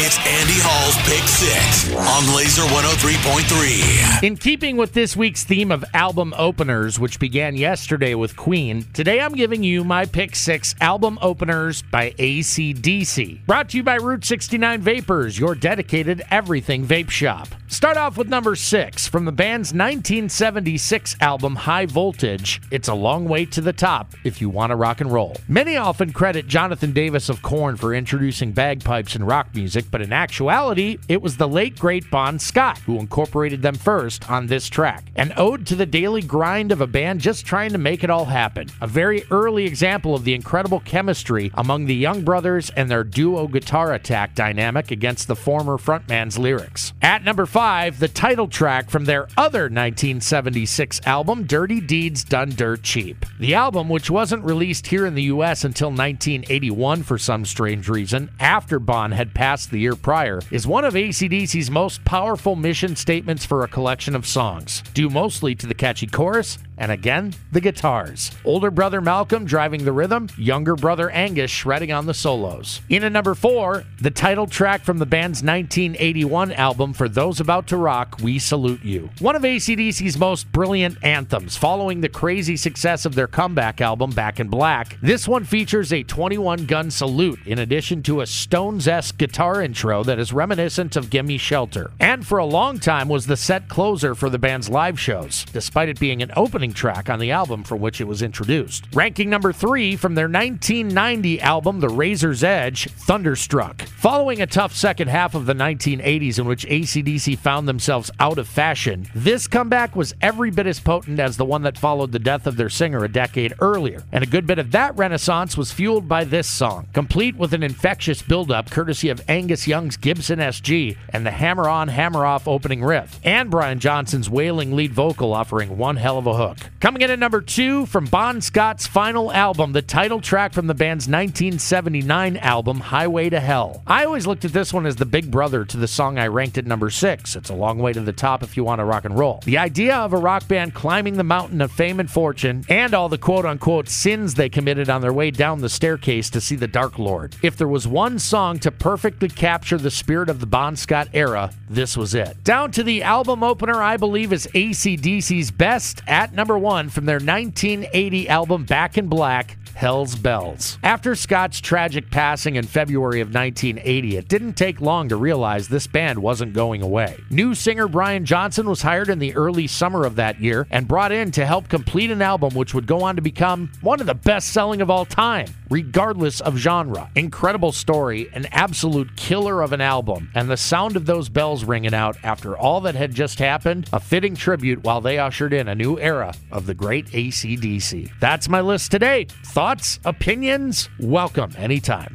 It's Andy Hall's Pick Six on Laser 103.3. In keeping with this week's theme of album openers, which began yesterday with Queen, today I'm giving you my Pick Six album openers by ACDC. Brought to you by Route 69 Vapors, your dedicated everything vape shop. Start off with number six from the band's 1976 album High Voltage. It's a long way to the top if you want to rock and roll. Many often credit Jonathan Davis of Korn for introducing bagpipes in rock music, but in actuality, it was the late great Bon Scott who incorporated them first on this track. An ode to the daily grind of a band just trying to make it all happen. A very early example of the incredible chemistry among the Young Brothers and their duo guitar attack dynamic against the former frontman's lyrics. At number five, five, the title track from their other 1976 album, Dirty Deeds Done Dirt Cheap. The album, which wasn't released here in the U.S. until 1981 for some strange reason, after Bon had passed the year prior, is one of ACDC's most powerful mission statements for a collection of songs, due mostly to the catchy chorus and again, the guitars. Older brother Malcolm driving the rhythm, younger brother Angus shredding on the solos. In at number four, the title track from the band's 1981 album, For Those About to Rock, We Salute You. One of ACDC's most brilliant anthems, following the crazy success of their comeback album, Back in Black. This one features a 21 gun salute, in addition to a Stones esque guitar intro that is reminiscent of Gimme Shelter. And for a long time was the set closer for the band's live shows, despite it being an opening track on the album from which it was introduced. Ranking number three from their 1990 album, The Razor's Edge, Thunderstruck. Following a tough second half of the 1980s in which ACDC found themselves out of fashion, this comeback was every bit as potent as the one that followed the death of their singer a decade earlier. And a good bit of that renaissance was fueled by this song, complete with an infectious build-up courtesy of Angus Young's Gibson SG and the hammer on, hammer off opening riff, and Brian Johnson's wailing lead vocal offering one hell of a hook. Coming in at number two from Bon Scott's final album, the title track from the band's 1979 album, Highway to Hell. I always looked at this one as the big brother to the song I ranked at number six. It's a long way to the top if you want to rock and roll. The idea of a rock band climbing the mountain of fame and fortune, and all the quote unquote sins they committed on their way down the staircase to see the Dark Lord. If there was one song to perfectly capture the spirit of the Bon Scott era, this was it. Down to the album opener, I believe is ACDC's best at number one from their 1980 album Back in Black. Hell's Bells. After Scott's tragic passing in February of 1980, it didn't take long to realize this band wasn't going away. New singer Brian Johnson was hired in the early summer of that year and brought in to help complete an album which would go on to become one of the best selling of all time, regardless of genre. Incredible story, an absolute killer of an album, and the sound of those bells ringing out after all that had just happened, a fitting tribute while they ushered in a new era of the great ACDC. That's my list today. Thoughts, opinions? Welcome anytime.